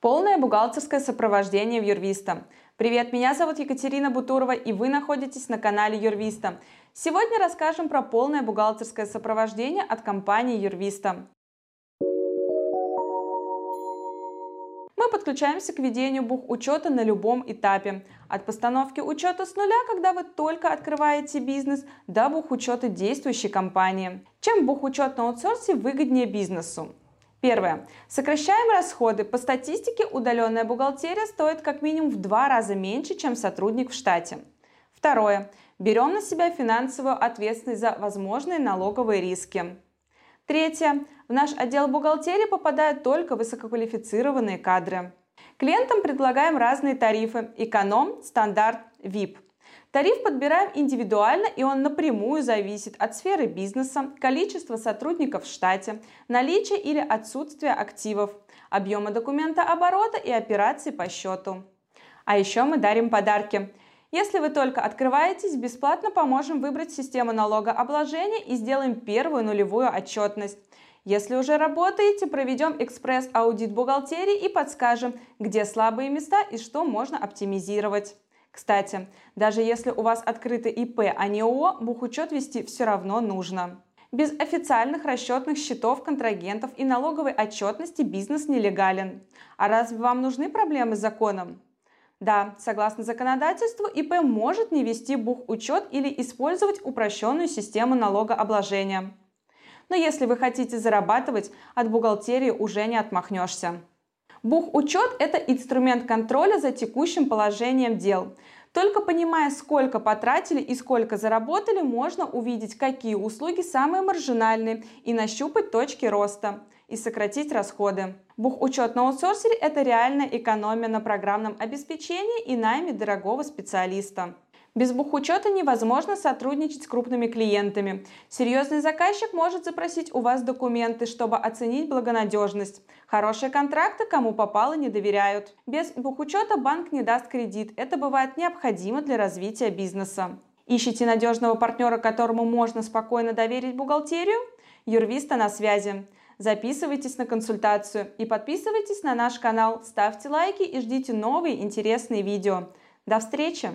Полное бухгалтерское сопровождение в Юрвиста. Привет, меня зовут Екатерина Бутурова и вы находитесь на канале Юрвиста. Сегодня расскажем про полное бухгалтерское сопровождение от компании Юрвиста. Мы подключаемся к ведению бухучета на любом этапе. От постановки учета с нуля, когда вы только открываете бизнес, до бухучета действующей компании. Чем бухучет на аутсорсе выгоднее бизнесу? Первое. Сокращаем расходы. По статистике удаленная бухгалтерия стоит как минимум в два раза меньше, чем сотрудник в штате. Второе. Берем на себя финансовую ответственность за возможные налоговые риски. Третье. В наш отдел бухгалтерии попадают только высококвалифицированные кадры. Клиентам предлагаем разные тарифы – эконом, стандарт, VIP – Тариф подбираем индивидуально, и он напрямую зависит от сферы бизнеса, количества сотрудников в штате, наличия или отсутствия активов, объема документа оборота и операций по счету. А еще мы дарим подарки. Если вы только открываетесь, бесплатно поможем выбрать систему налогообложения и сделаем первую нулевую отчетность. Если уже работаете, проведем экспресс-аудит бухгалтерии и подскажем, где слабые места и что можно оптимизировать. Кстати, даже если у вас открыто ИП, а не ООО, бухучет вести все равно нужно. Без официальных расчетных счетов контрагентов и налоговой отчетности бизнес нелегален. А разве вам нужны проблемы с законом? Да, согласно законодательству, ИП может не вести бухучет или использовать упрощенную систему налогообложения. Но если вы хотите зарабатывать, от бухгалтерии уже не отмахнешься. Бухучет – это инструмент контроля за текущим положением дел. Только понимая, сколько потратили и сколько заработали, можно увидеть, какие услуги самые маржинальные и нащупать точки роста и сократить расходы. Бухучет на аутсорсере – это реальная экономия на программном обеспечении и найме дорогого специалиста. Без бухучета невозможно сотрудничать с крупными клиентами. Серьезный заказчик может запросить у вас документы, чтобы оценить благонадежность. Хорошие контракты кому попало не доверяют. Без бухучета банк не даст кредит. Это бывает необходимо для развития бизнеса. Ищите надежного партнера, которому можно спокойно доверить бухгалтерию? Юрвиста на связи. Записывайтесь на консультацию и подписывайтесь на наш канал, ставьте лайки и ждите новые интересные видео. До встречи!